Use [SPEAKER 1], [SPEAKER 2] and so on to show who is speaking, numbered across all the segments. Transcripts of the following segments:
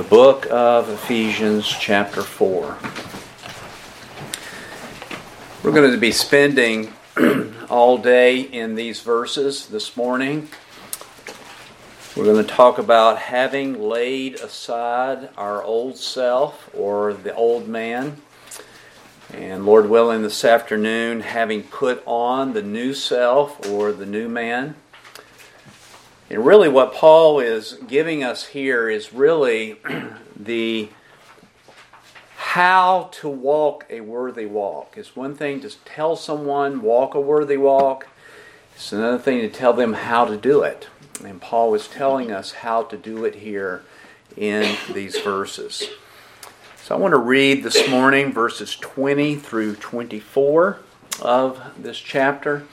[SPEAKER 1] the book of Ephesians, chapter 4. We're going to be spending all day in these verses this morning. We're going to talk about having laid aside our old self or the old man. And Lord willing, this afternoon, having put on the new self or the new man. And really, what Paul is giving us here is really the how to walk a worthy walk. It's one thing to tell someone, walk a worthy walk, it's another thing to tell them how to do it. And Paul is telling us how to do it here in these verses. So I want to read this morning verses 20 through 24 of this chapter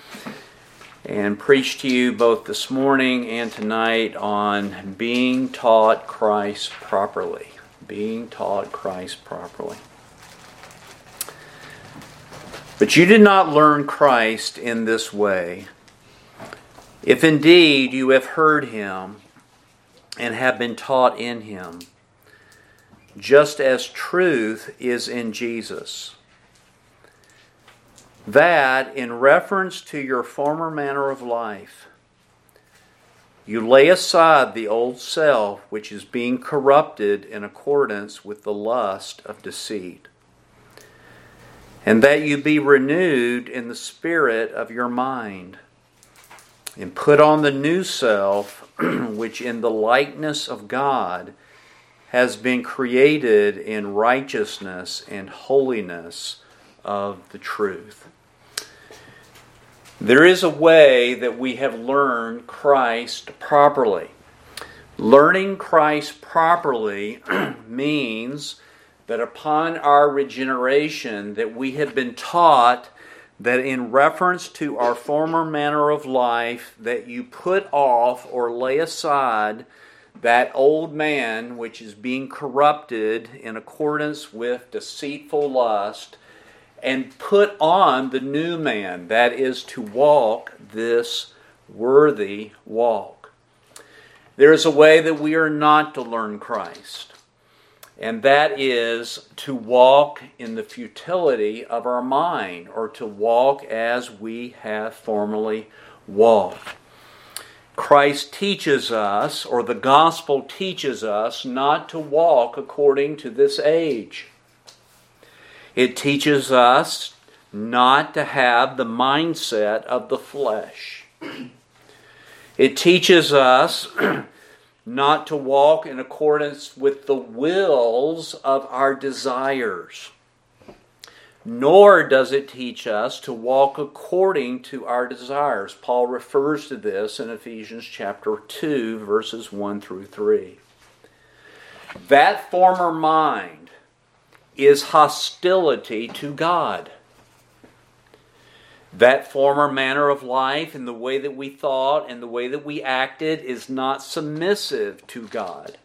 [SPEAKER 1] and preach to you both this morning and tonight on being taught Christ properly. Being taught Christ properly. But you did not learn Christ in this way. If indeed you have heard him and have been taught in him, just as truth is in Jesus that in reference to your former manner of life, you lay aside the old self which is being corrupted in accordance with the lust of deceit, and that you be renewed in the spirit of your mind, and put on the new self which in the likeness of God has been created in righteousness and holiness of the truth. There is a way that we have learned Christ properly. Learning Christ properly means that upon our regeneration that we have been taught that in reference to our former manner of life that you put off or lay aside that old man which is being corrupted in accordance with deceitful lust and put on the new man, that is to walk this worthy walk. There is a way that we are not to learn Christ, and that is to walk in the futility of our mind or to walk as we have formerly walked. Christ teaches us, or the gospel teaches us, not to walk according to this age. It teaches us not to have the mindset of the flesh. It teaches us not to walk in accordance with the wills of our desires. Nor does it teach us to walk according to our desires. Paul refers to this in Ephesians chapter 2, verses 1 through 3. That former mind is hostility to God. That former manner of life and the way that we thought and the way that we acted is not submissive to God.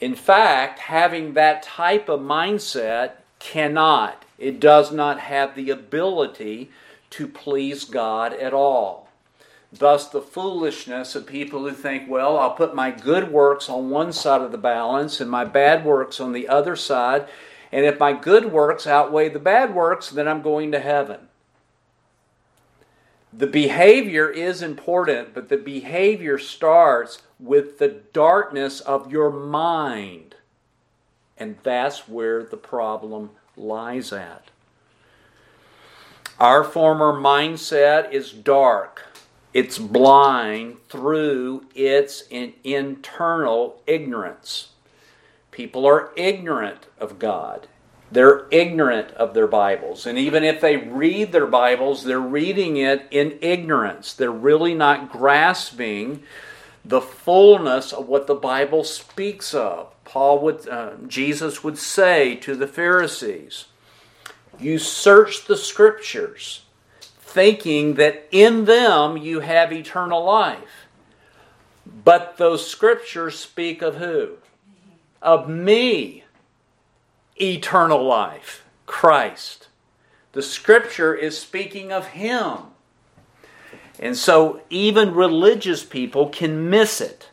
[SPEAKER 1] In fact, having that type of mindset cannot, it does not have the ability to please God at all. Thus, the foolishness of people who think, well, I'll put my good works on one side of the balance and my bad works on the other side, and if my good works outweigh the bad works, then I'm going to heaven. The behavior is important, but the behavior starts with the darkness of your mind. And that's where the problem lies at. Our former mindset is dark. It's blind through its internal ignorance. People are ignorant of God. They're ignorant of their Bibles. And even if they read their Bibles, they're reading it in ignorance. They're really not grasping the fullness of what the Bible speaks of. Paul would, uh, Jesus would say to the Pharisees, You search the Scriptures, thinking that in them you have eternal life. But those Scriptures speak of who? Of me eternal life, Christ. The scripture is speaking of Him. And so even religious people can miss it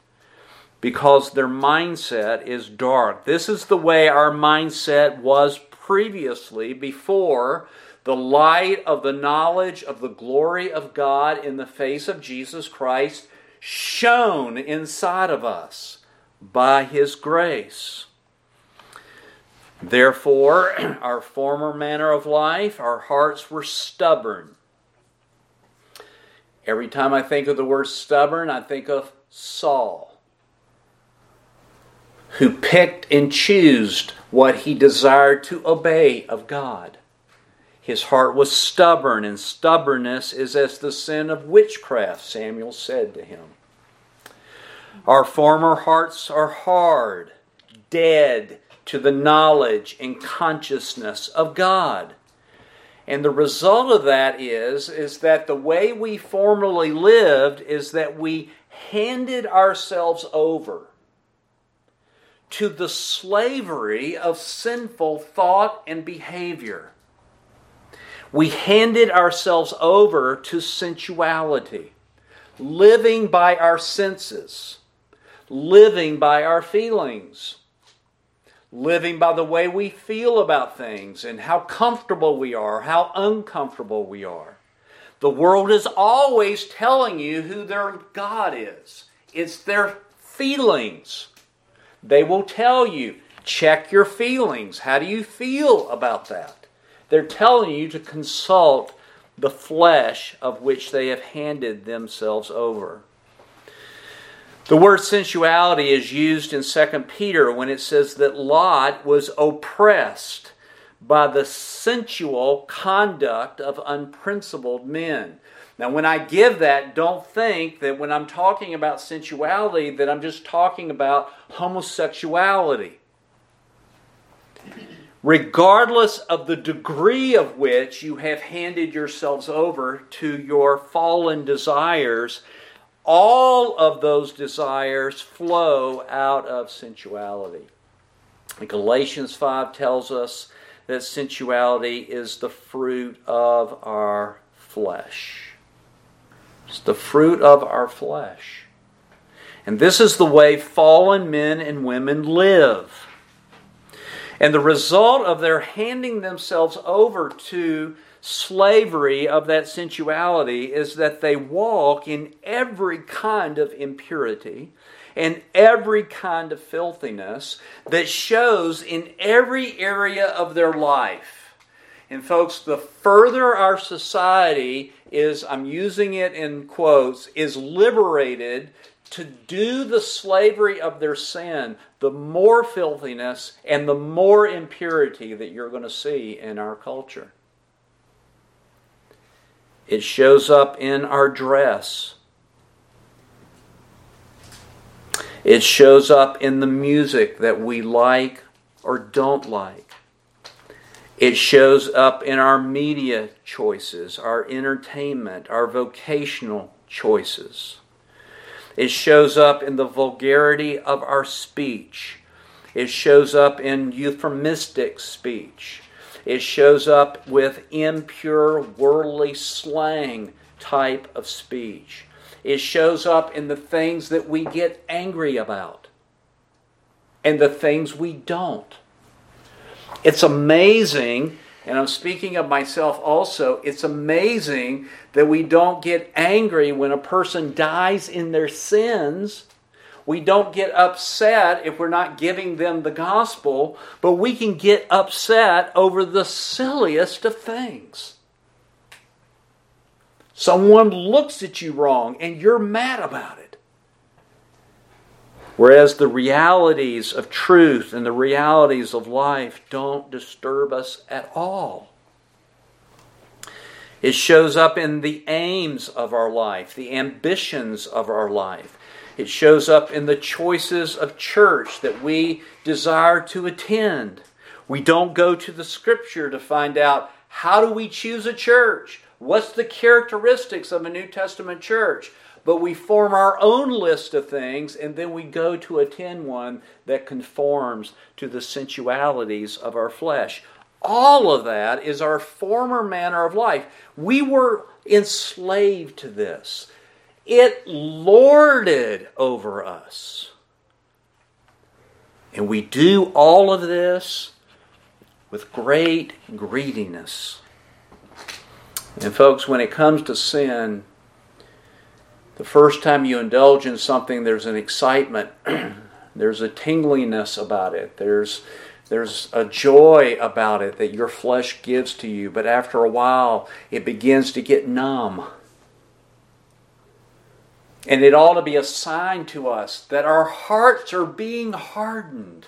[SPEAKER 1] because their mindset is dark. This is the way our mindset was previously before the light of the knowledge of the glory of God in the face of Jesus Christ shone inside of us by His grace. Therefore, our former manner of life, our hearts were stubborn. Every time I think of the word stubborn, I think of Saul, who picked and chose what he desired to obey of God. His heart was stubborn, and stubbornness is as the sin of witchcraft, Samuel said to him. Our former hearts are hard, dead to the knowledge and consciousness of God. And the result of that is, is that the way we formerly lived is that we handed ourselves over to the slavery of sinful thought and behavior. We handed ourselves over to sensuality, living by our senses, living by our feelings, living by the way we feel about things and how comfortable we are, how uncomfortable we are. The world is always telling you who their God is. It's their feelings. They will tell you, check your feelings. How do you feel about that? They're telling you to consult the flesh of which they have handed themselves over. The word sensuality is used in 2 Peter when it says that Lot was oppressed by the sensual conduct of unprincipled men. Now, when I give that, don't think that when I'm talking about sensuality, that I'm just talking about homosexuality. Regardless of the degree of which you have handed yourselves over to your fallen desires, all of those desires flow out of sensuality. Galatians 5 tells us that sensuality is the fruit of our flesh. It's the fruit of our flesh. And this is the way fallen men and women live. And the result of their handing themselves over to slavery of that sensuality is that they walk in every kind of impurity and every kind of filthiness that shows in every area of their life. And, folks, the further our society is, I'm using it in quotes, is liberated to do the slavery of their sin, the more filthiness and the more impurity that you're going to see in our culture. It shows up in our dress. It shows up in the music that we like or don't like. It shows up in our media choices, our entertainment, our vocational choices. It shows up in the vulgarity of our speech. It shows up in euphemistic speech. It shows up with impure, worldly slang type of speech. It shows up in the things that we get angry about and the things we don't. It's amazing, and I'm speaking of myself also, it's amazing that we don't get angry when a person dies in their sins we don't get upset if we're not giving them the gospel, but we can get upset over the silliest of things. Someone looks at you wrong and you're mad about it. Whereas the realities of truth and the realities of life don't disturb us at all. It shows up in the aims of our life, the ambitions of our life. It shows up in the choices of church that we desire to attend. We don't go to the scripture to find out how do we choose a church? What's the characteristics of a New Testament church? But we form our own list of things and then we go to attend one that conforms to the sensualities of our flesh. All of that is our former manner of life. We were enslaved to this. It lorded over us. And we do all of this with great greediness. And, folks, when it comes to sin, the first time you indulge in something, there's an excitement, there's a tingliness about it, there's, there's a joy about it that your flesh gives to you. But after a while, it begins to get numb. And it ought to be a sign to us that our hearts are being hardened.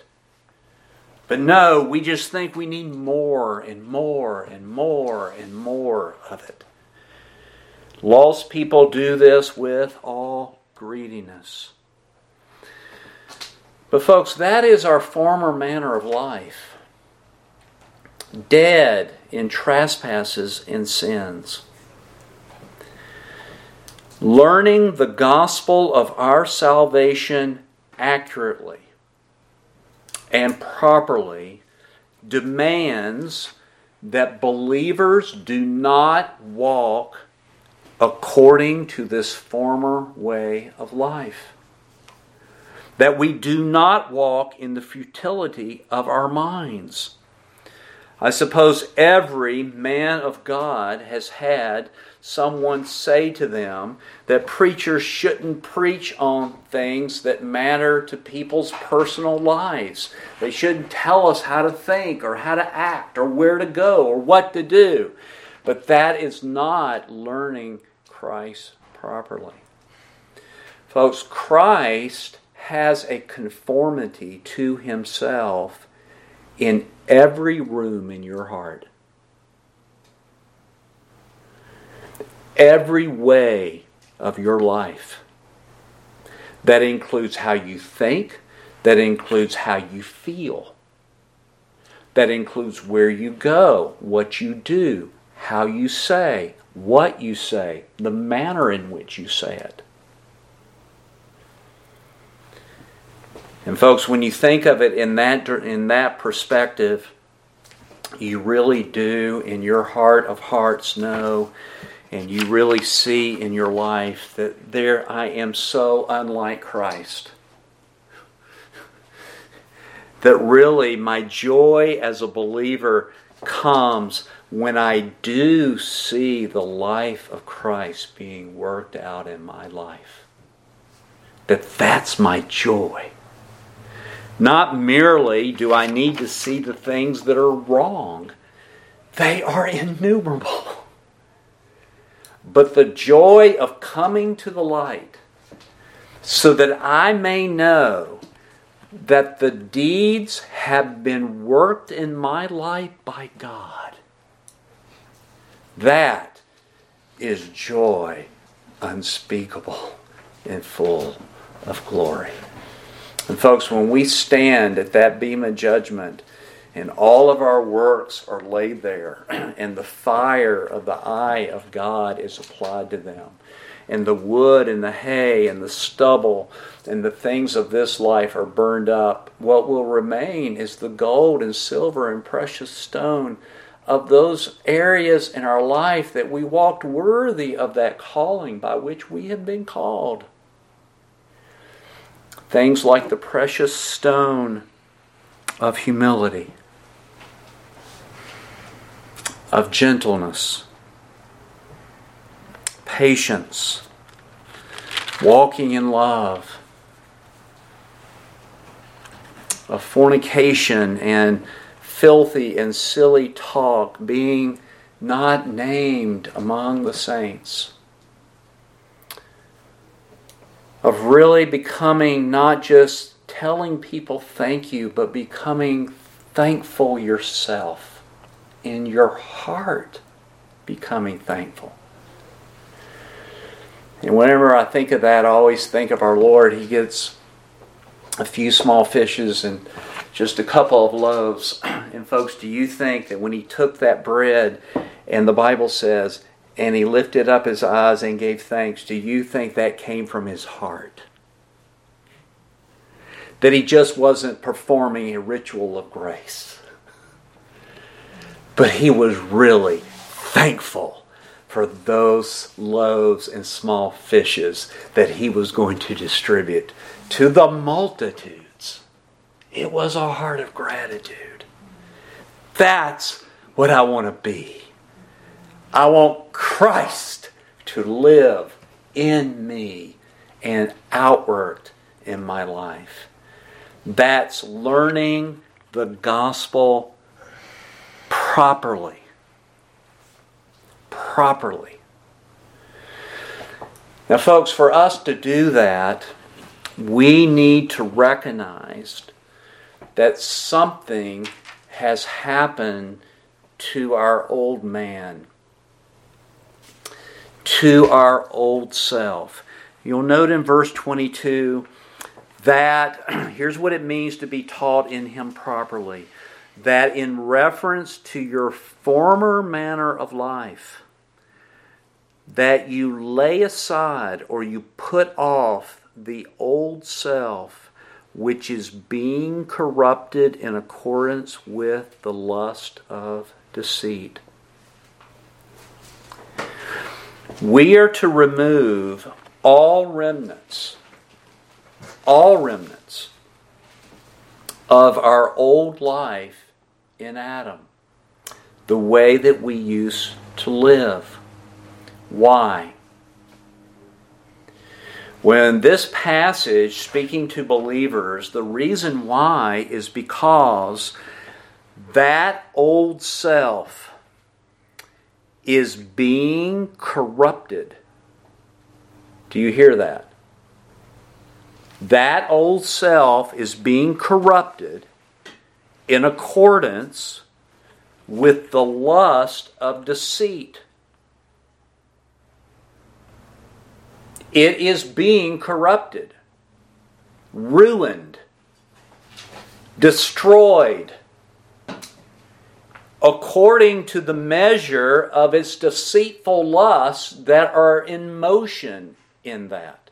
[SPEAKER 1] But no, we just think we need more and more and more and more of it. Lost people do this with all greediness. But, folks, that is our former manner of life. Dead in trespasses and sins. Learning the gospel of our salvation accurately and properly demands that believers do not walk according to this former way of life. That we do not walk in the futility of our minds. I suppose every man of God has had someone say to them that preachers shouldn't preach on things that matter to people's personal lives. They shouldn't tell us how to think or how to act or where to go or what to do. But that is not learning Christ properly. Folks, Christ has a conformity to himself in every room in your heart. Every way of your life. That includes how you think, that includes how you feel, that includes where you go, what you do, how you say, what you say, the manner in which you say it. And folks, when you think of it in that in that perspective, you really do in your heart of hearts know and you really see in your life that there I am so unlike Christ. that really my joy as a believer comes when I do see the life of Christ being worked out in my life. That that's my joy. Not merely do I need to see the things that are wrong, they are innumerable. But the joy of coming to the light so that I may know that the deeds have been worked in my life by God. That is joy unspeakable and full of glory. And folks, when we stand at that beam of judgment, and all of our works are laid there, and the fire of the eye of God is applied to them, and the wood and the hay and the stubble and the things of this life are burned up, what will remain is the gold and silver and precious stone of those areas in our life that we walked worthy of that calling by which we have been called. Things like the precious stone of humility, of gentleness, patience, walking in love, of fornication and filthy and silly talk being not named among the saints of really becoming not just telling people thank you, but becoming thankful yourself in your heart, becoming thankful. And whenever I think of that, I always think of our Lord. He gets a few small fishes and just a couple of loaves. And, folks, do you think that when he took that bread, and the Bible says, and he lifted up his eyes and gave thanks, do you think that came from his heart? That he just wasn't performing a ritual of grace, but he was really thankful for those loaves and small fishes that he was going to distribute to the multitudes. It was a heart of gratitude. That's what I want to be. I want Christ to live in me and outward in my life. That's learning the gospel properly. Properly. Now, folks, for us to do that, we need to recognize that something has happened to our old man, to our old self. You'll note in verse 22 that here's what it means to be taught in Him properly that in reference to your former manner of life, that you lay aside or you put off the old self which is being corrupted in accordance with the lust of deceit. We are to remove all remnants, all remnants of our old life in Adam, the way that we used to live. Why? When this passage, speaking to believers, the reason why is because that old self is being corrupted. Do you hear that? That old self is being corrupted in accordance with the lust of deceit. It is being corrupted, ruined, destroyed according to the measure of its deceitful lusts that are in motion in that.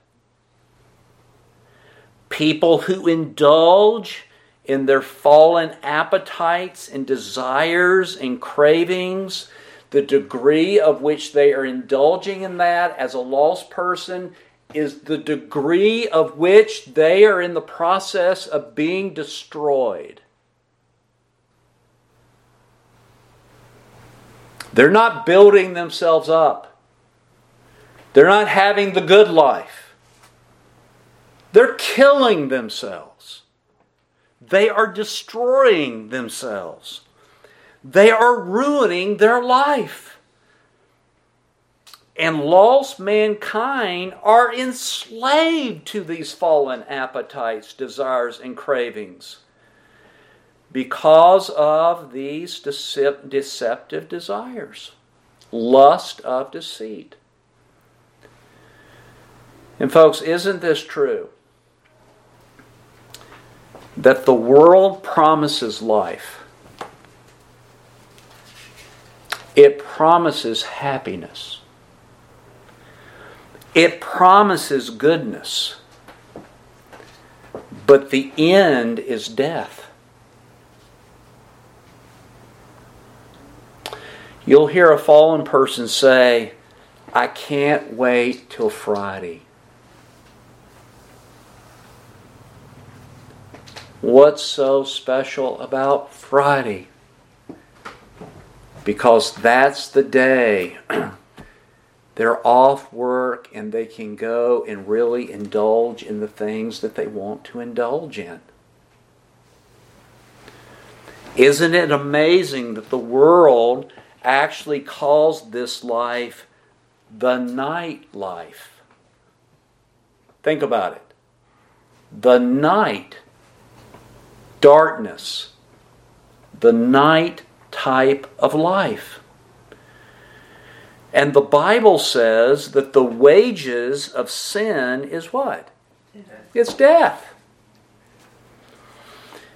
[SPEAKER 1] People who indulge in their fallen appetites and desires and cravings the degree of which they are indulging in that as a lost person is the degree of which they are in the process of being destroyed. They're not building themselves up. They're not having the good life. They're killing themselves. They are destroying themselves. They are ruining their life. And lost mankind are enslaved to these fallen appetites, desires, and cravings because of these deceptive desires, lust of deceit. And, folks, isn't this true? That the world promises life It promises happiness. It promises goodness. But the end is death. You'll hear a fallen person say, I can't wait till Friday. What's so special about Friday? because that's the day they're off work and they can go and really indulge in the things that they want to indulge in. Isn't it amazing that the world actually calls this life the night life? Think about it. The night, darkness, the night type of life. And the Bible says that the wages of sin is what? It's death.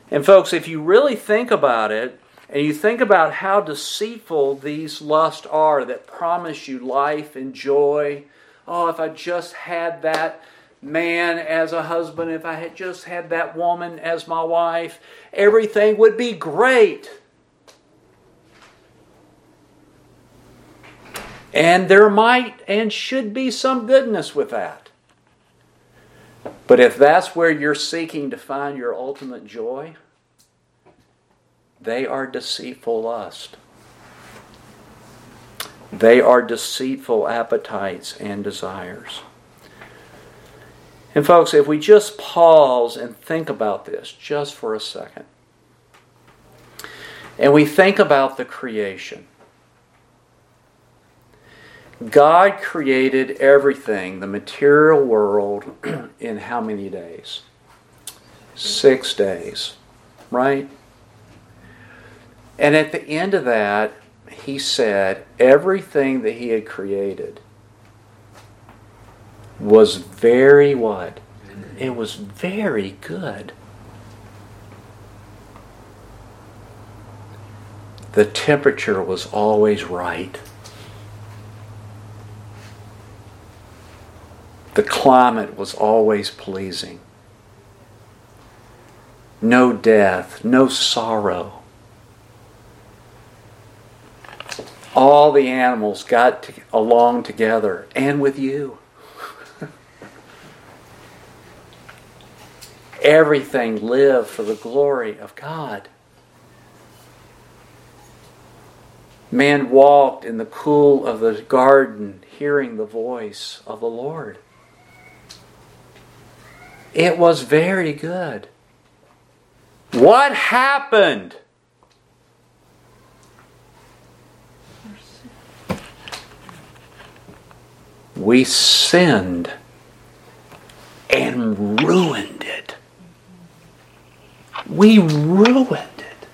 [SPEAKER 1] And, folks, if you really think about it, and you think about how deceitful these lusts are that promise you life and joy. Oh, if I just had that man as a husband, if I had just had that woman as my wife, everything would be great. And there might and should be some goodness with that. But if that's where you're seeking to find your ultimate joy, they are deceitful lust. They are deceitful appetites and desires. And, folks, if we just pause and think about this just for a second, and we think about the creation, God created everything, the material world, in how many days? Six days, right? And at the end of that, he said everything that he had created was very what? It was very good. The temperature was always right. The climate was always pleasing. No death, no sorrow. All the animals got to, along together and with you. Everything lived for the glory of God. Man walked in the cool of the garden, hearing the voice of the Lord. It was very good. What happened? We sinned and ruined it. We ruined it.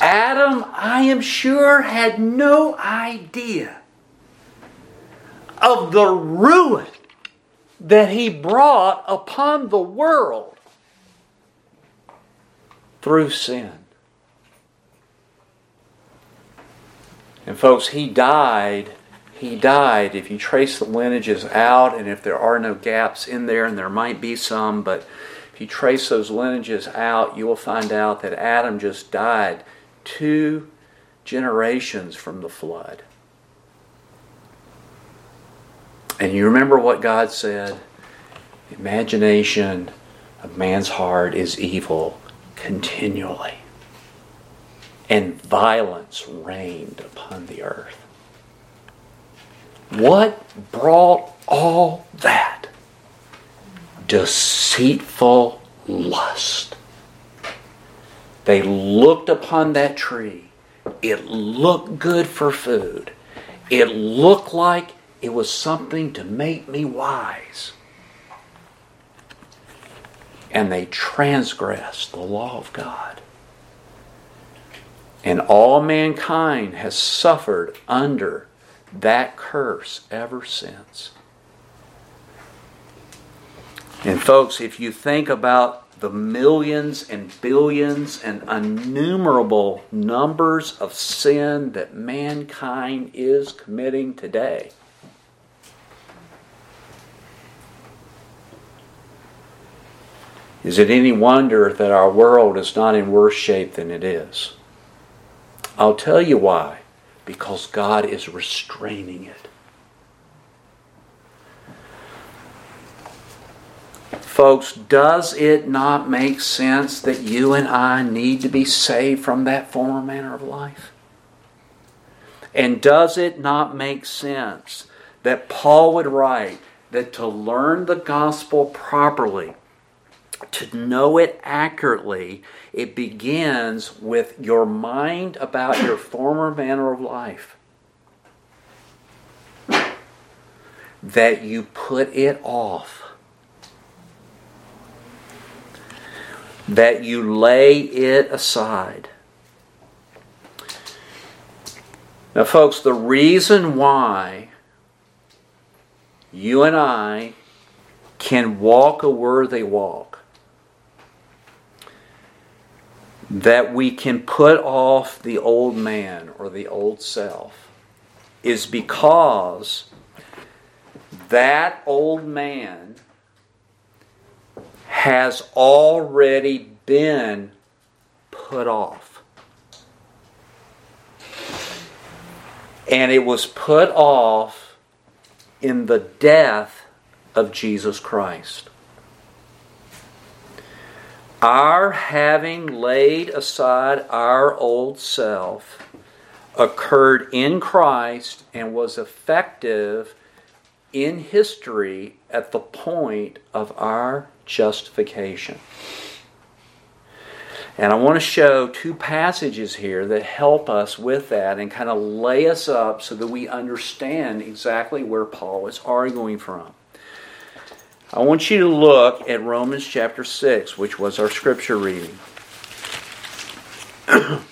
[SPEAKER 1] Adam, I am sure, had no idea of the ruin that he brought upon the world through sin. And folks, he died. He died. If you trace the lineages out, and if there are no gaps in there, and there might be some, but if you trace those lineages out, you will find out that Adam just died two generations from the flood. And you remember what God said? Imagination of man's heart is evil continually, and violence reigned upon the earth. What brought all that? Deceitful lust. They looked upon that tree. It looked good for food. It looked like it was something to make me wise. And they transgressed the law of God. And all mankind has suffered under that curse ever since. And, folks, if you think about the millions and billions and innumerable numbers of sin that mankind is committing today, Is it any wonder that our world is not in worse shape than it is? I'll tell you why. Because God is restraining it. Folks, does it not make sense that you and I need to be saved from that former manner of life? And does it not make sense that Paul would write that to learn the gospel properly, to know it accurately, it begins with your mind about your former manner of life. That you put it off. That you lay it aside. Now, folks, the reason why you and I can walk a worthy walk that we can put off the old man or the old self is because that old man has already been put off. And it was put off in the death of Jesus Christ. Our having laid aside our old self occurred in Christ and was effective in history at the point of our justification. And I want to show two passages here that help us with that and kind of lay us up so that we understand exactly where Paul is arguing from. I want you to look at Romans chapter 6, which was our scripture reading.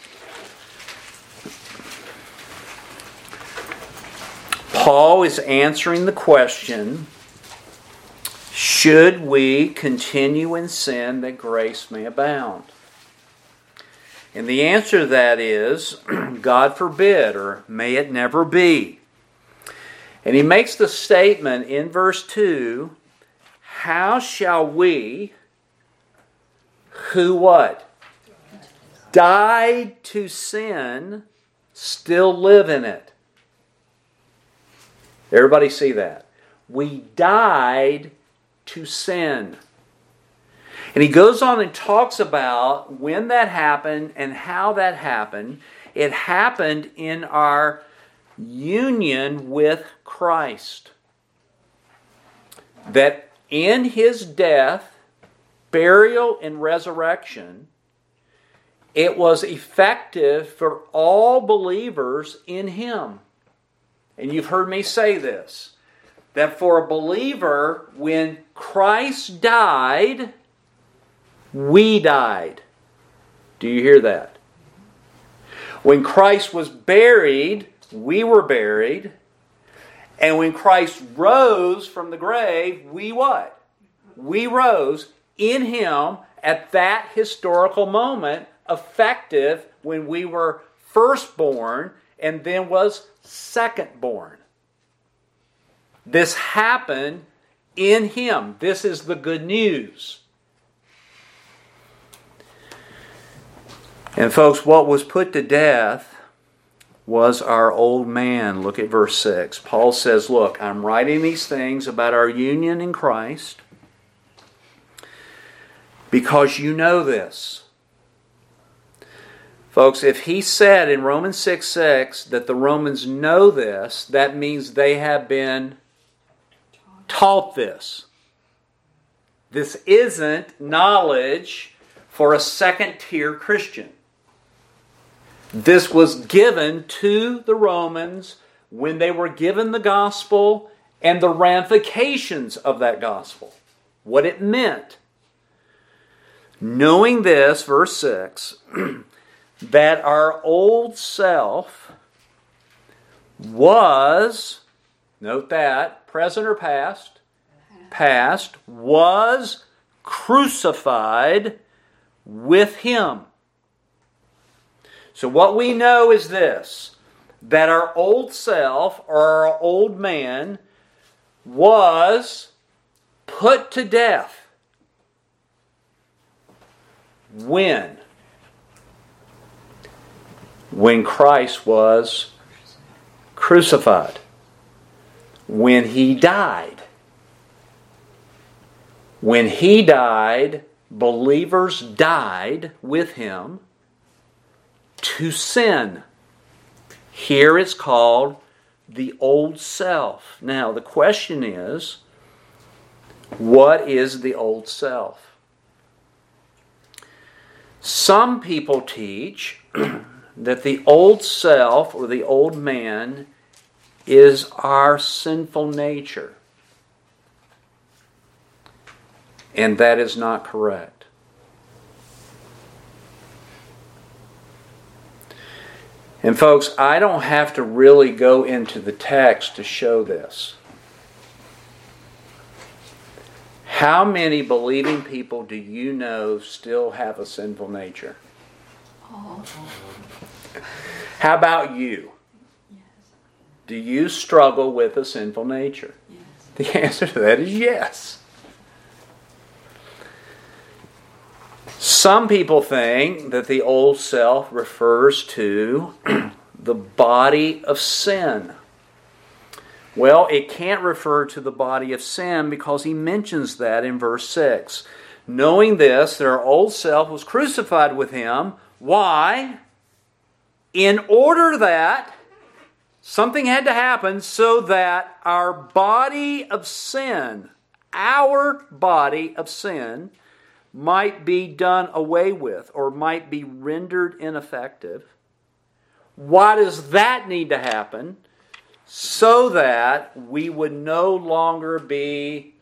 [SPEAKER 1] Paul is answering the question should we continue in sin that grace may abound? And the answer to that is God forbid, or may it never be. And he makes the statement in verse 2 how shall we, who what? Died to sin, still live in it? Everybody see that? We died to sin. And he goes on and talks about when that happened and how that happened. It happened in our union with Christ. That in his death, burial, and resurrection, it was effective for all believers in him. And you've heard me say this that for a believer, when Christ died, we died. Do you hear that? When Christ was buried, we were buried. And when Christ rose from the grave, we what? We rose in Him at that historical moment, effective when we were firstborn and then was secondborn. This happened in Him. This is the good news. And, folks, what was put to death was our old man. Look at verse 6. Paul says, Look, I'm writing these things about our union in Christ because you know this. Folks, if he said in Romans 6 6 that the Romans know this, that means they have been taught this. This isn't knowledge for a second tier Christian. This was given to the Romans when they were given the gospel and the ramifications of that gospel, what it meant. Knowing this, verse 6, that our old self was, note that, present or past, past, was crucified with him so, what we know is this that our old self or our old man was put to death. When? When Christ was crucified. When he died. When he died, believers died with him to sin. Here it's called the old self. Now, the question is what is the old self? Some people teach that the old self or the old man is our sinful nature. And that is not correct. And, folks, I don't have to really go into the text to show this. How many believing people do you know still have a sinful nature? Oh. How about you? Yes. Do you struggle with a sinful nature? Yes. The answer to that is yes. Some people think that the old self refers to the body of sin. Well, it can't refer to the body of sin because he mentions that in verse 6. Knowing this, that our old self was crucified with him. Why? In order that something had to happen so that our body of sin, our body of sin, might be done away with or might be rendered ineffective. Why does that need to happen? So that we would no longer be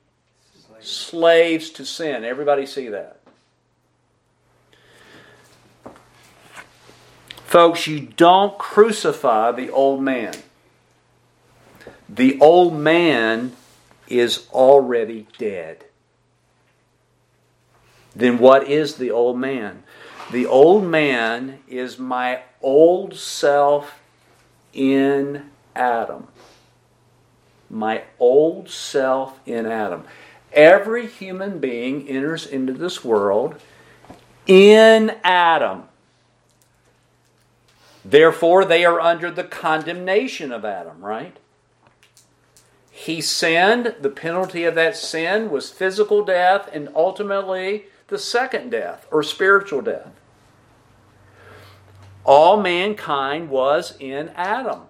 [SPEAKER 1] slaves to sin. Everybody see that? Folks, you don't crucify the old man. The old man is already dead. Then what is the old man? The old man is my old self in Adam. My old self in Adam. Every human being enters into this world in Adam. Therefore, they are under the condemnation of Adam, right? He sinned. The penalty of that sin was physical death and ultimately the second death or spiritual death. All mankind was in Adam.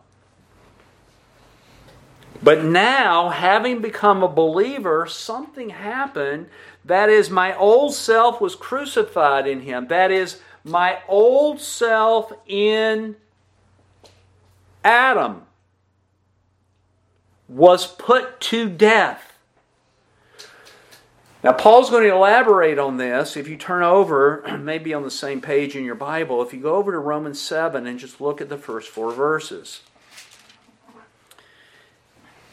[SPEAKER 1] But now, having become a believer, something happened. That is, my old self was crucified in him. That is, my old self in Adam was put to death. Now, Paul's going to elaborate on this. If you turn over, maybe on the same page in your Bible, if you go over to Romans 7 and just look at the first four verses.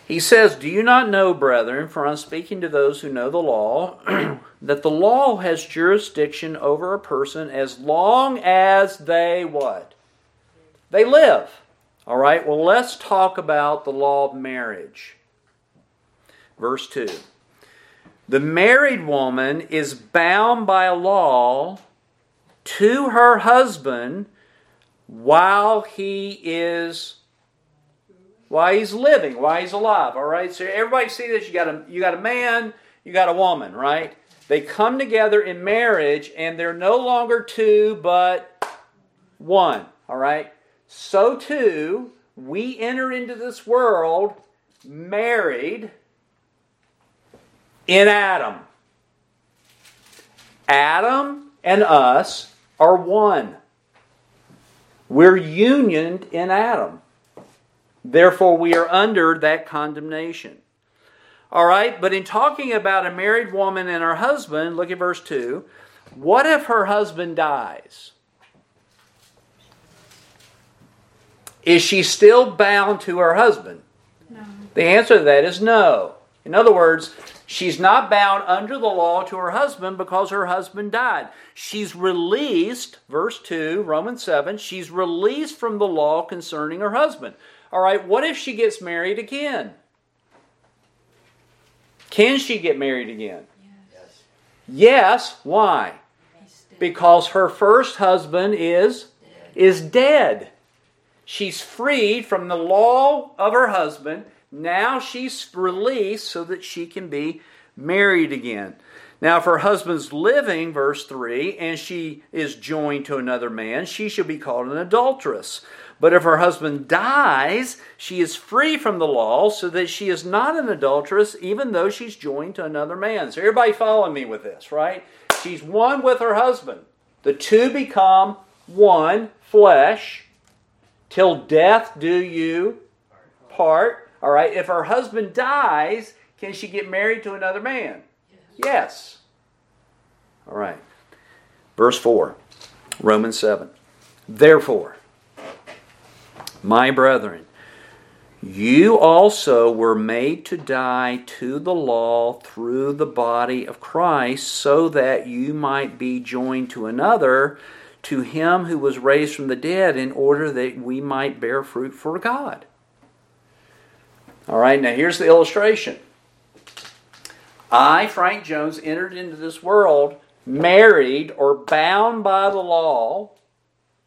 [SPEAKER 1] He says, Do you not know, brethren, for I'm speaking to those who know the law, that the law has jurisdiction over a person as long as they what? They live. All right, well, let's talk about the law of marriage. Verse 2. The married woman is bound by a law to her husband while he is while he's living, while he's alive. All right. So everybody see this. You got a you got a man, you got a woman, right? They come together in marriage, and they're no longer two, but one. All right. So too, we enter into this world married in Adam. Adam and us are one. We're unioned in Adam. Therefore, we are under that condemnation. All right, but in talking about a married woman and her husband, look at verse 2. What if her husband dies? Is she still bound to her husband? No. The answer to that is no. In other words, she's not bound under the law to her husband because her husband died. She's released, verse 2, Romans 7, she's released from the law concerning her husband. All right, what if she gets married again? Can she get married again? Yes. Yes. Why? Because her first husband is is dead. She's freed from the law of her husband. Now she's released so that she can be married again. Now, if her husband's living, verse 3, and she is joined to another man, she shall be called an adulteress. But if her husband dies, she is free from the law, so that she is not an adulteress, even though she's joined to another man. So, everybody following me with this, right? She's one with her husband. The two become one flesh till death do you part. All right. If her husband dies, can she get married to another man? Yes. yes. All right. Verse 4, Romans 7. Therefore, my brethren, you also were made to die to the law through the body of Christ, so that you might be joined to another, to him who was raised from the dead, in order that we might bear fruit for God. All right, now here's the illustration. I, Frank Jones, entered into this world married or bound by the law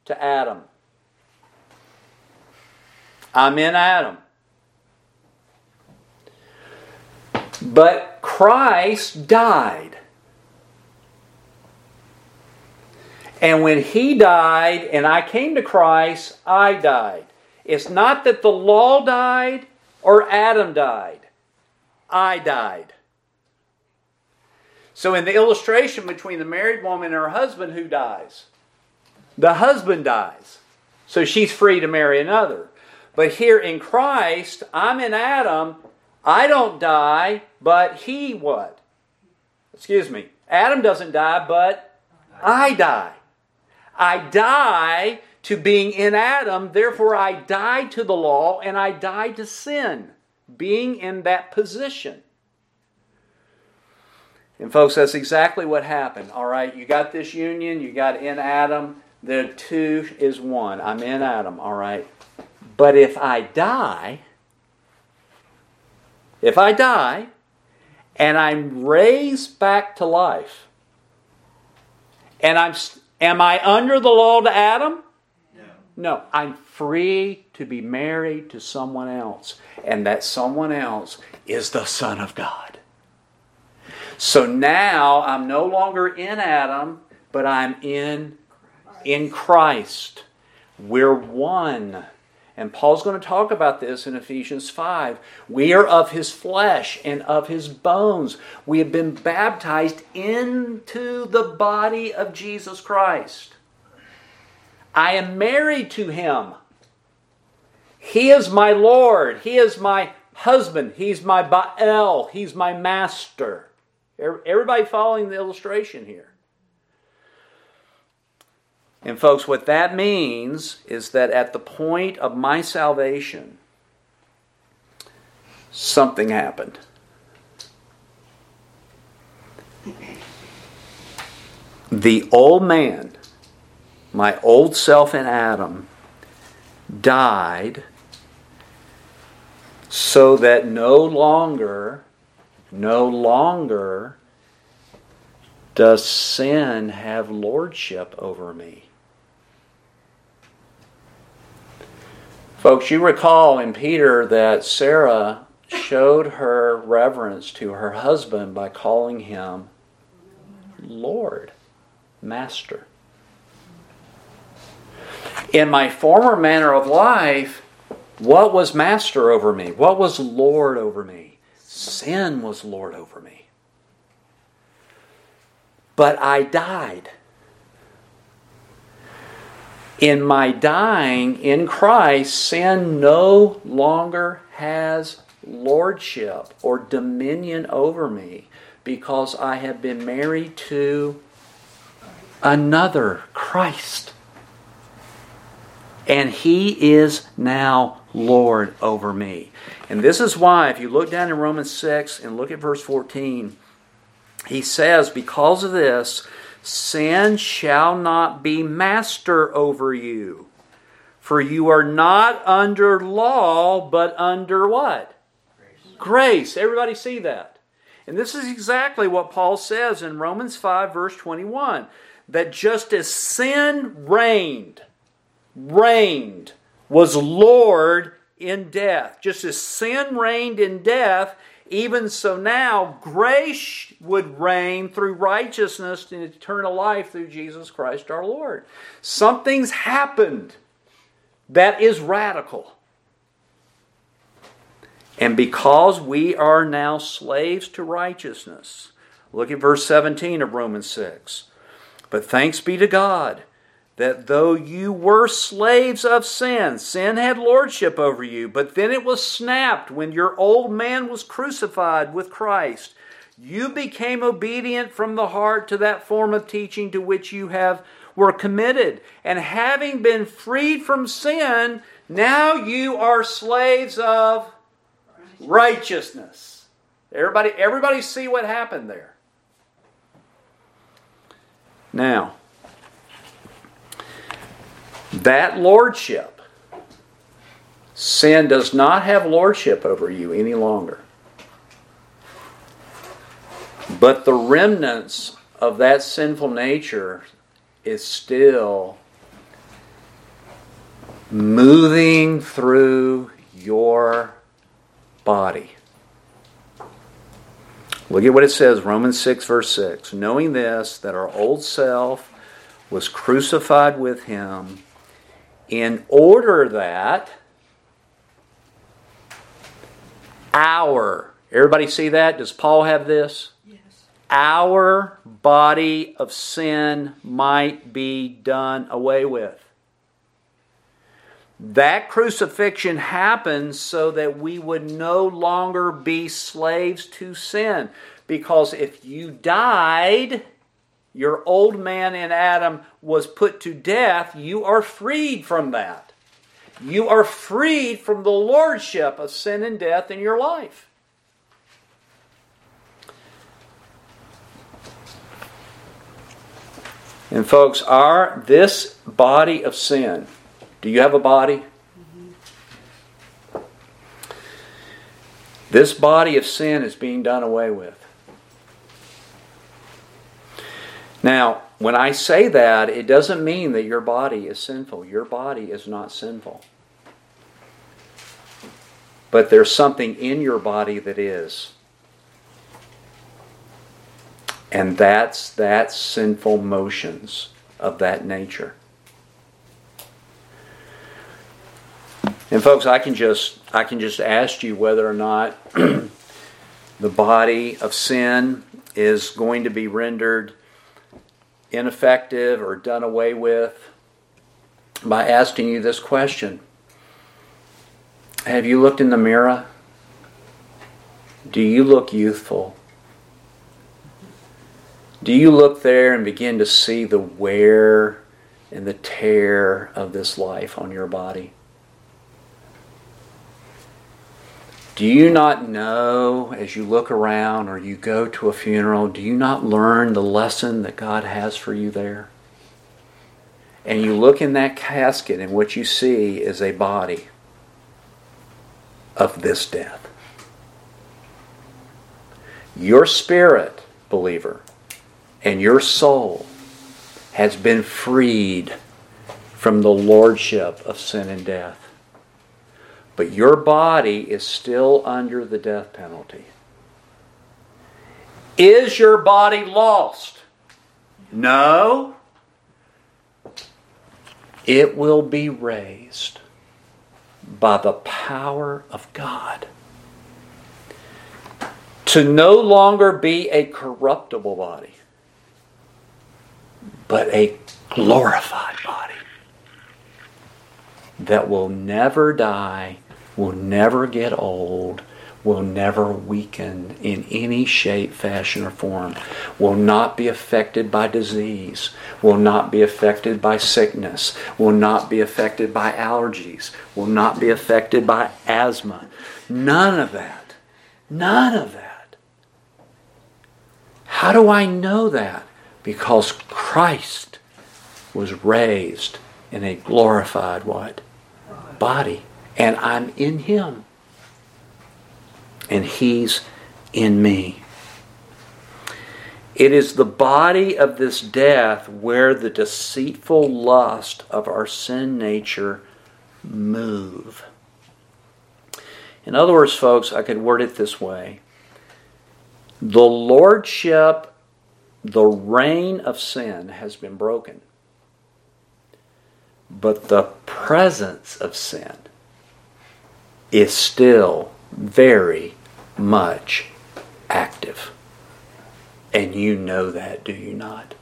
[SPEAKER 1] to Adam. I'm in Adam. But Christ died. And when he died and I came to Christ, I died. It's not that the law died or Adam died. I died. So, in the illustration between the married woman and her husband, who dies? The husband dies. So she's free to marry another. But here in Christ, I'm in Adam. I don't die, but he what? Excuse me. Adam doesn't die, but I die. I die to being in Adam, therefore I die to the law and I die to sin, being in that position. And folks, that's exactly what happened. All right, you got this union, you got in Adam, the two is one. I'm in Adam, all right. But if I die, if I die and I'm raised back to life, and I'm am I under the law to Adam? No. I'm free to be married to someone else, and that someone else is the Son of God. So now I'm no longer in Adam, but I'm in in Christ. We're one. And Paul's going to talk about this in Ephesians 5. We are of his flesh and of his bones. We have been baptized into the body of Jesus Christ. I am married to him. He is my Lord. He is my husband. He's my Baal. He's my master. Everybody following the illustration here. And, folks, what that means is that at the point of my salvation, something happened. The old man, my old self in Adam, died so that no longer no longer does sin have lordship over me. Folks, you recall in Peter that Sarah showed her reverence to her husband by calling him Lord, Master. In my former manner of life, what was master over me? What was Lord over me? Sin was Lord over me. But I died. In my dying in Christ, sin no longer has lordship or dominion over me because I have been married to another Christ. And He is now Lord over me. And this is why, if you look down in Romans 6 and look at verse 14, he says, Because of this, sin shall not be master over you. For you are not under law, but under what? Grace. Grace. Everybody see that? And this is exactly what Paul says in Romans 5, verse 21 that just as sin reigned, reigned, was Lord in death. Just as sin reigned in death, even so now grace would reign through righteousness and eternal life through Jesus Christ our Lord. Something's happened that is radical. And because we are now slaves to righteousness, look at verse 17 of Romans 6. But thanks be to God that though you were slaves of sin, sin had lordship over you, but then it was snapped when your old man was crucified with Christ. You became obedient from the heart to that form of teaching to which you have were committed. And having been freed from sin, now you are slaves of righteousness. Everybody, everybody see what happened there. Now, that lordship, sin does not have lordship over you any longer. But the remnants of that sinful nature is still moving through your body. Look at what it says, Romans 6, verse 6. Knowing this, that our old self was crucified with him in order that our, everybody see that? Does Paul have this?
[SPEAKER 2] Yes.
[SPEAKER 1] Our body of sin might be done away with. That crucifixion happens so that we would no longer be slaves to sin. Because if you died, your old man in Adam was put to death, you are freed from that. You are freed from the lordship of sin and death in your life. And folks, our this body of sin, do you have a body? This body of sin is being done away with. Now, when I say that, it doesn't mean that your body is sinful. Your body is not sinful. But there's something in your body that is. And that's that sinful motions of that nature. And folks, I can just I can just ask you whether or not the body of sin is going to be rendered ineffective or done away with by asking you this question. Have you looked in the mirror? Do you look youthful? Do you look there and begin to see the wear and the tear of this life on your body? Do you not know as you look around or you go to a funeral, do you not learn the lesson that God has for you there? And you look in that casket, and what you see is a body of this death. Your spirit, believer, and your soul has been freed from the lordship of sin and death. But your body is still under the death penalty. Is your body lost? No. It will be raised by the power of God to no longer be a corruptible body, but a glorified body that will never die will never get old, will never weaken in any shape, fashion, or form, will not be affected by disease, will not be affected by sickness, will not be affected by allergies, will not be affected by asthma. None of that. None of that. How do I know that? Because Christ was raised in a glorified what? Body and I'm in Him. And He's in me. It is the body of this death where the deceitful lust of our sin nature move. In other words, folks, I could word it this way the lordship, the reign of sin has been broken, but the presence of sin is still very much active. And you know that, do you not?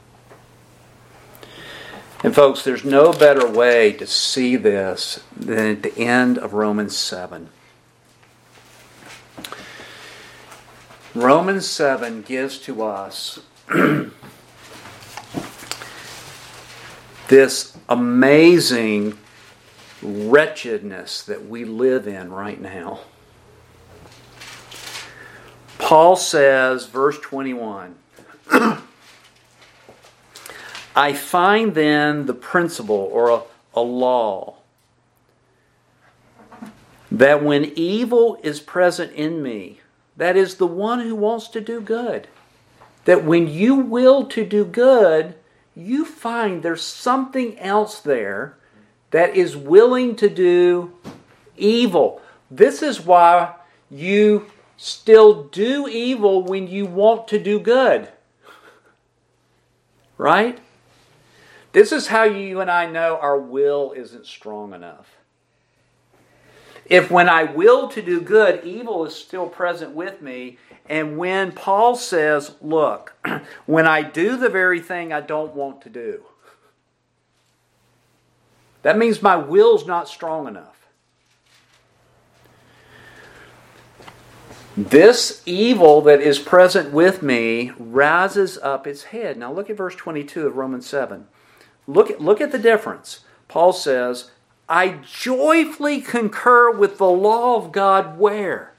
[SPEAKER 1] And, folks, there's no better way to see this than at the end of Romans 7. Romans 7 gives to us this amazing wretchedness that we live in right now. Paul says, verse 21 I find then the principle or a, a law that when evil is present in me, that is the one who wants to do good, that when you will to do good, you find there's something else there that is willing to do evil. This is why you still do evil when you want to do good. Right? This is how you and I know our will isn't strong enough. If when I will to do good, evil is still present with me, and when Paul says, Look, when I do the very thing I don't want to do, that means my will's not strong enough. This evil that is present with me rises up its head. Now look at verse 22 of Romans 7. Look look at the difference. Paul says, I joyfully concur with the law of God where?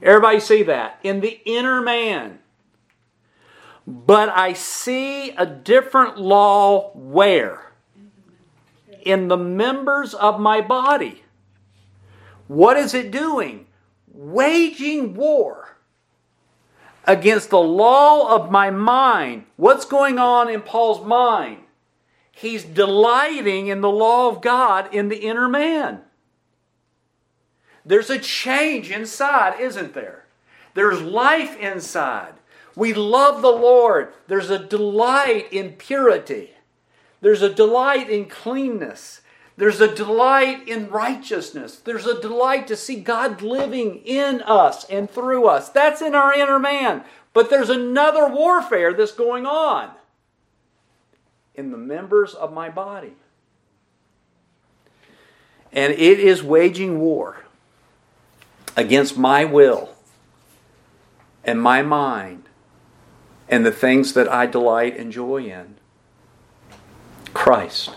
[SPEAKER 1] Everybody see that? In the inner man. But I see a different law where? In the members of my body. What is it doing? waging war against the law of my mind. What's going on in Paul's mind? He's delighting in the law of God in the inner man. There's a change inside, isn't there? There's life inside. We love the Lord. There's a delight in purity. There's a delight in cleanness. There's a delight in righteousness. There's a delight to see God living in us and through us. That's in our inner man. But there's another warfare that's going on in the members of my body. And it is waging war against my will and my mind and the things that I delight and joy in. Christ.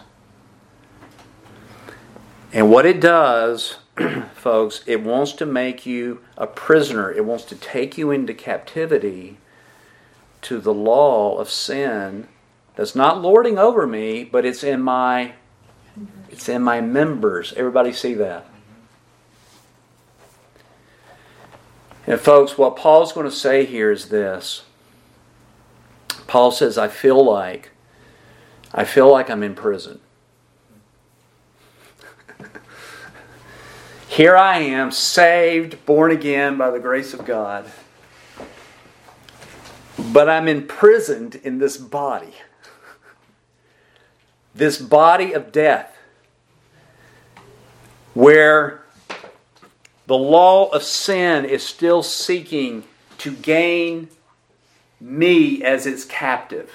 [SPEAKER 1] And what it does, folks, it wants to make you a prisoner. It wants to take you into captivity to the law of sin that's not lording over me, but it's in my it's in my members. Everybody see that? And folks, what Paul's going to say here is this. Paul says, I feel like I feel like I'm in prison. Here I am, saved, born again by the grace of God. But I'm imprisoned in this body. This body of death. Where the law of sin is still seeking to gain me as its captive.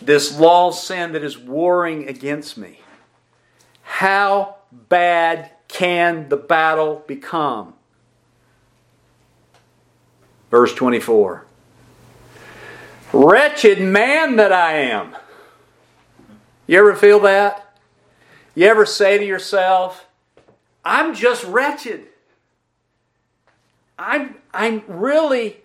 [SPEAKER 1] This law of sin that is warring against me. How bad can the battle become? Verse 24 Wretched man that I am. You ever feel that? You ever say to yourself, I'm just wretched. I'm, I'm really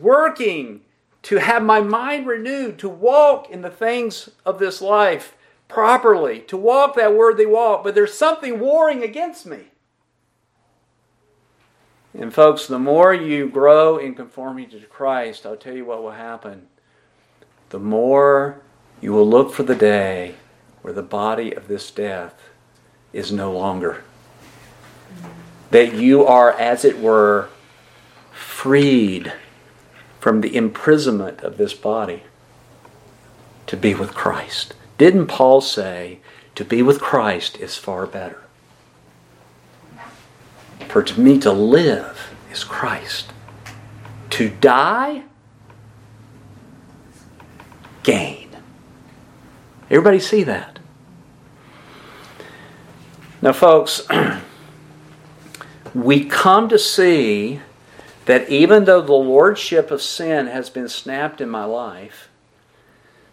[SPEAKER 1] working to have my mind renewed, to walk in the things of this life properly, to walk that worthy walk, but there's something warring against me. And, folks, the more you grow in conformity to Christ, I'll tell you what will happen. The more you will look for the day where the body of this death is no longer. That you are, as it were, freed from the imprisonment of this body to be with Christ. Didn't Paul say, to be with Christ is far better? For to me to live is Christ. To die, gain. Everybody see that? Now, folks, we come to see that even though the lordship of sin has been snapped in my life,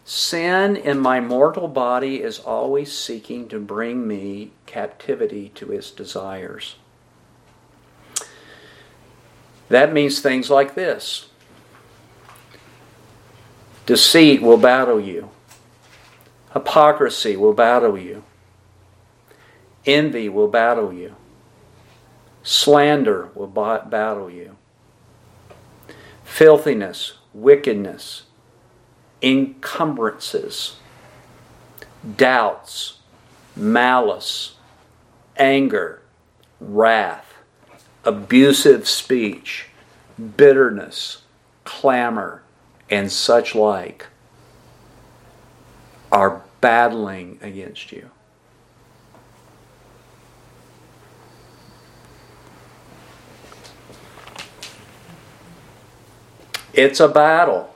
[SPEAKER 1] Sin in my mortal body is always seeking to bring me captivity to its desires. That means things like this. Deceit will battle you, hypocrisy will battle you, envy will battle you, slander will battle you, filthiness, wickedness encumbrances, doubts, malice, anger, wrath, abusive speech, bitterness, clamor, and such like. are battling against you. It's a battle.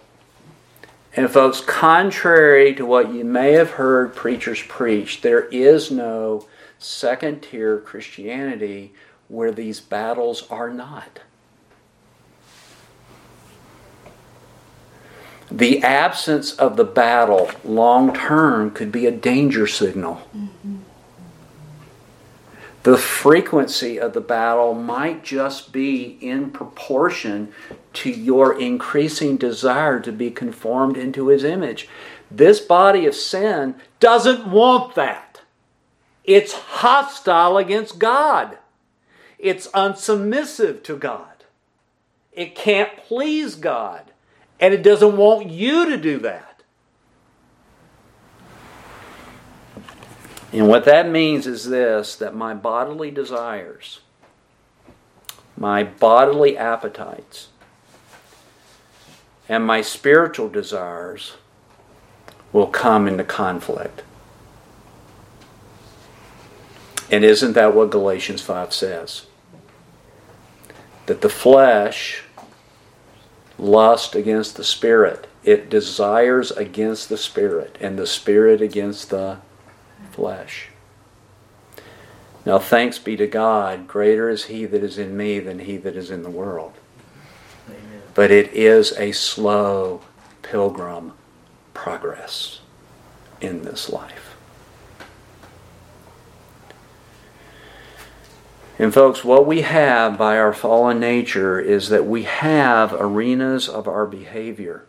[SPEAKER 1] And, folks, contrary to what you may have heard preachers preach, there is no second tier Christianity where these battles are not. The absence of the battle long term could be a danger signal. Mm-hmm. The frequency of the battle might just be in proportion to your increasing desire to be conformed into His image. This body of sin doesn't want that. It's hostile against God. It's unsubmissive to God. It can't please God. And it doesn't want you to do that. And what that means is this that my bodily desires, my bodily appetites, and my spiritual desires will come into conflict. And isn't that what Galatians 5 says? That the flesh lusts against the spirit. It desires against the spirit, and the spirit against the flesh. Now, thanks be to God, greater is He that is in me than He that is in the world. Amen. But it is a slow pilgrim progress in this life. And, folks, what we have by our fallen nature is that we have arenas of our behavior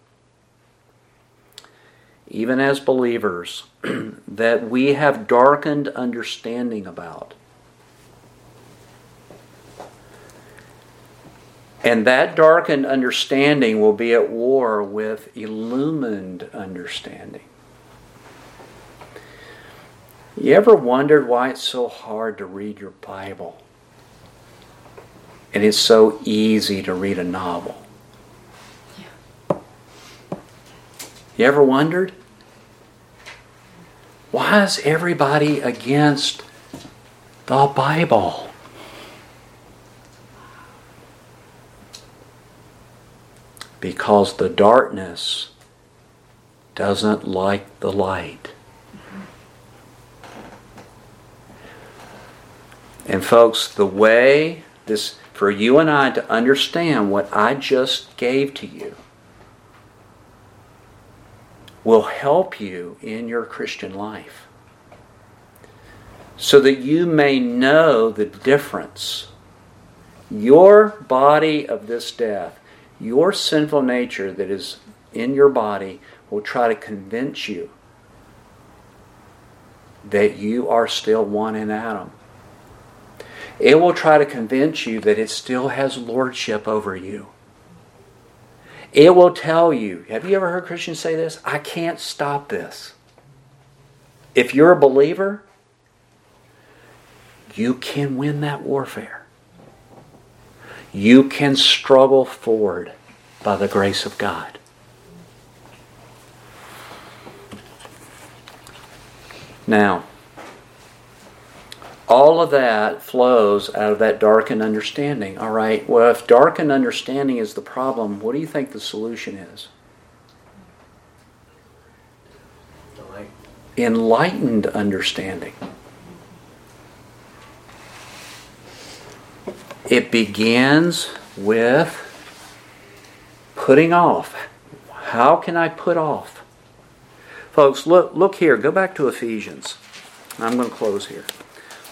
[SPEAKER 1] even as believers, that we have darkened understanding about. And that darkened understanding will be at war with illumined understanding. You ever wondered why it's so hard to read your Bible? And it's so easy to read a novel. You ever wondered? Why is everybody against the Bible? Because the darkness doesn't like the light. And folks, the way this for you and I to understand what I just gave to you will help you in your Christian life so that you may know the difference. Your body of this death, your sinful nature that is in your body, will try to convince you that you are still one in Adam. It will try to convince you that it still has lordship over you. It will tell you. Have you ever heard Christians say this? I can't stop this. If you're a believer, you can win that warfare. You can struggle forward by the grace of God. Now, all of that flows out of that darkened understanding. All right, well, if darkened understanding is the problem, what do you think the solution is? Enlightened understanding. It begins with putting off. How can I put off? Folks, look, look here. Go back to Ephesians. I'm going to close here.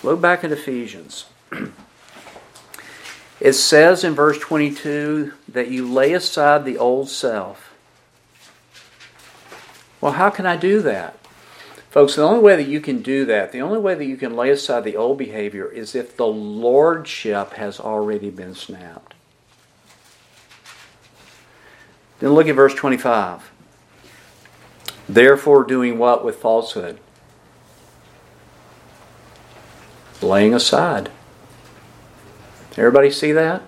[SPEAKER 1] Look back at Ephesians. It says in verse 22 that you lay aside the old self. Well, how can I do that? Folks, the only way that you can do that, the only way that you can lay aside the old behavior is if the lordship has already been snapped. Then look at verse 25. Therefore, doing what with falsehood? Laying aside. Everybody see that?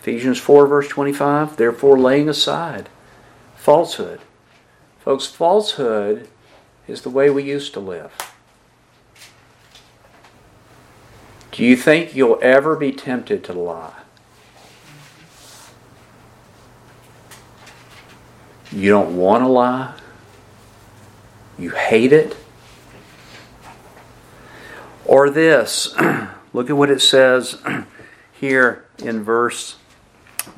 [SPEAKER 1] Ephesians 4, verse 25. Therefore, laying aside falsehood. Folks, falsehood is the way we used to live. Do you think you'll ever be tempted to lie? You don't want to lie? You hate it? Or this, look at what it says here in verse,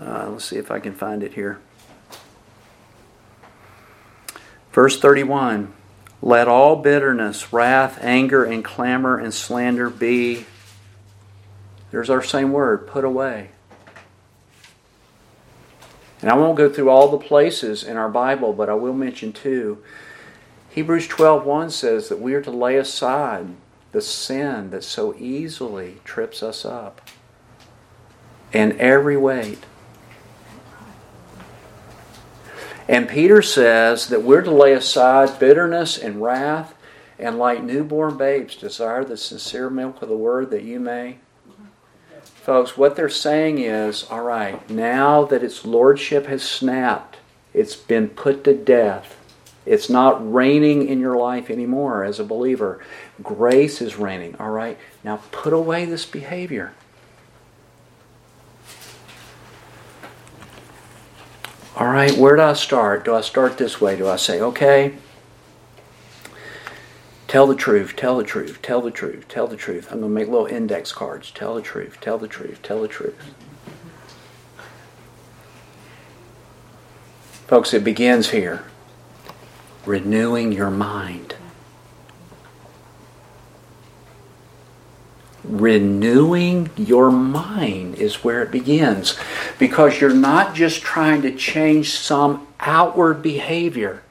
[SPEAKER 1] uh, let's see if I can find it here. Verse 31 Let all bitterness, wrath, anger, and clamor and slander be, there's our same word, put away. And I won't go through all the places in our Bible, but I will mention two. Hebrews 12:1 says that we are to lay aside the sin that so easily trips us up in every weight. And Peter says that we're to lay aside bitterness and wrath and like newborn babes desire the sincere milk of the word that you may Folks, what they're saying is all right, now that its lordship has snapped, it's been put to death. It's not reigning in your life anymore as a believer. Grace is reigning. All right, now put away this behavior. All right, where do I start? Do I start this way? Do I say, okay, Tell the truth, tell the truth, tell the truth, tell the truth. I'm going to make little index cards. Tell the truth, tell the truth, tell the truth. Folks, it begins here renewing your mind. Renewing your mind is where it begins because you're not just trying to change some outward behavior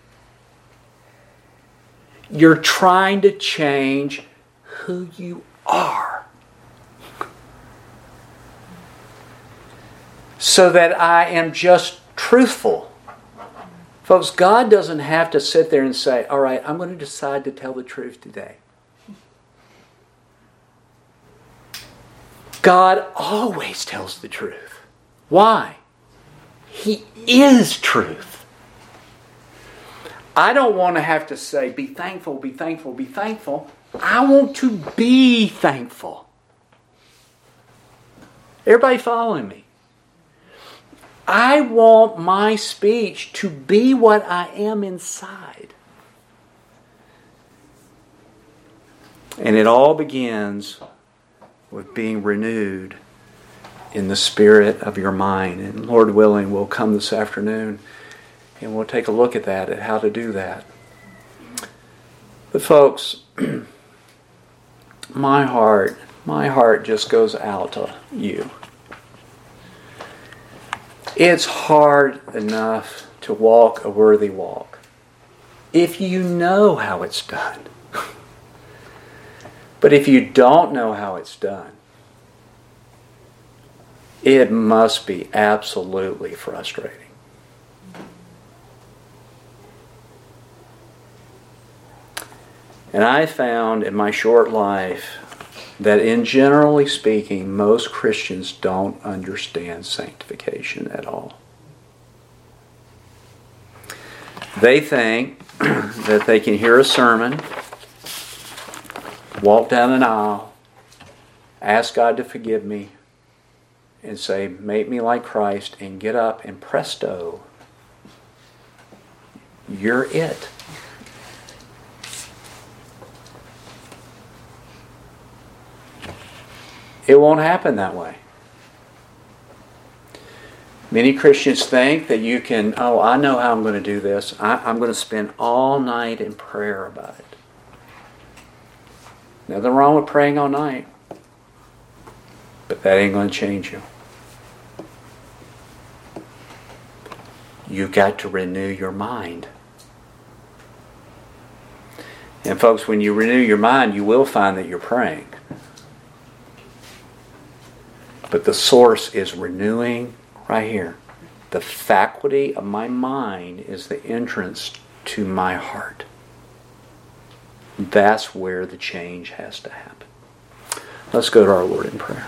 [SPEAKER 1] you're trying to change who you are. So that I am just truthful. Folks, God doesn't have to sit there and say, All right, I'm going to decide to tell the truth today. God always tells the truth. Why? He is truth. I don't want to have to say, be thankful, be thankful, be thankful. I want to be thankful. Everybody following me? I want my speech to be what I am inside. And it all begins with being renewed in the spirit of your mind. And Lord willing, we'll come this afternoon and we'll take a look at that, at how to do that. But, folks, my heart, my heart just goes out to you. It's hard enough to walk a worthy walk if you know how it's done. but if you don't know how it's done, it must be absolutely frustrating. And I found in my short life that, in generally speaking, most Christians don't understand sanctification at all. They think that they can hear a sermon, walk down an aisle, ask God to forgive me, and say, Make me like Christ, and get up, and presto, you're it. It won't happen that way. Many Christians think that you can, oh, I know how I'm going to do this. I, am going to spend all night in prayer about it. Nothing wrong with praying all night, but that ain't going to change you. You've got to renew your mind. And, folks, when you renew your mind, you will find that you're praying. But the source is renewing right here. The faculty of my mind is the entrance to my heart. That's where the change has to happen. Let's go to our Lord in prayer.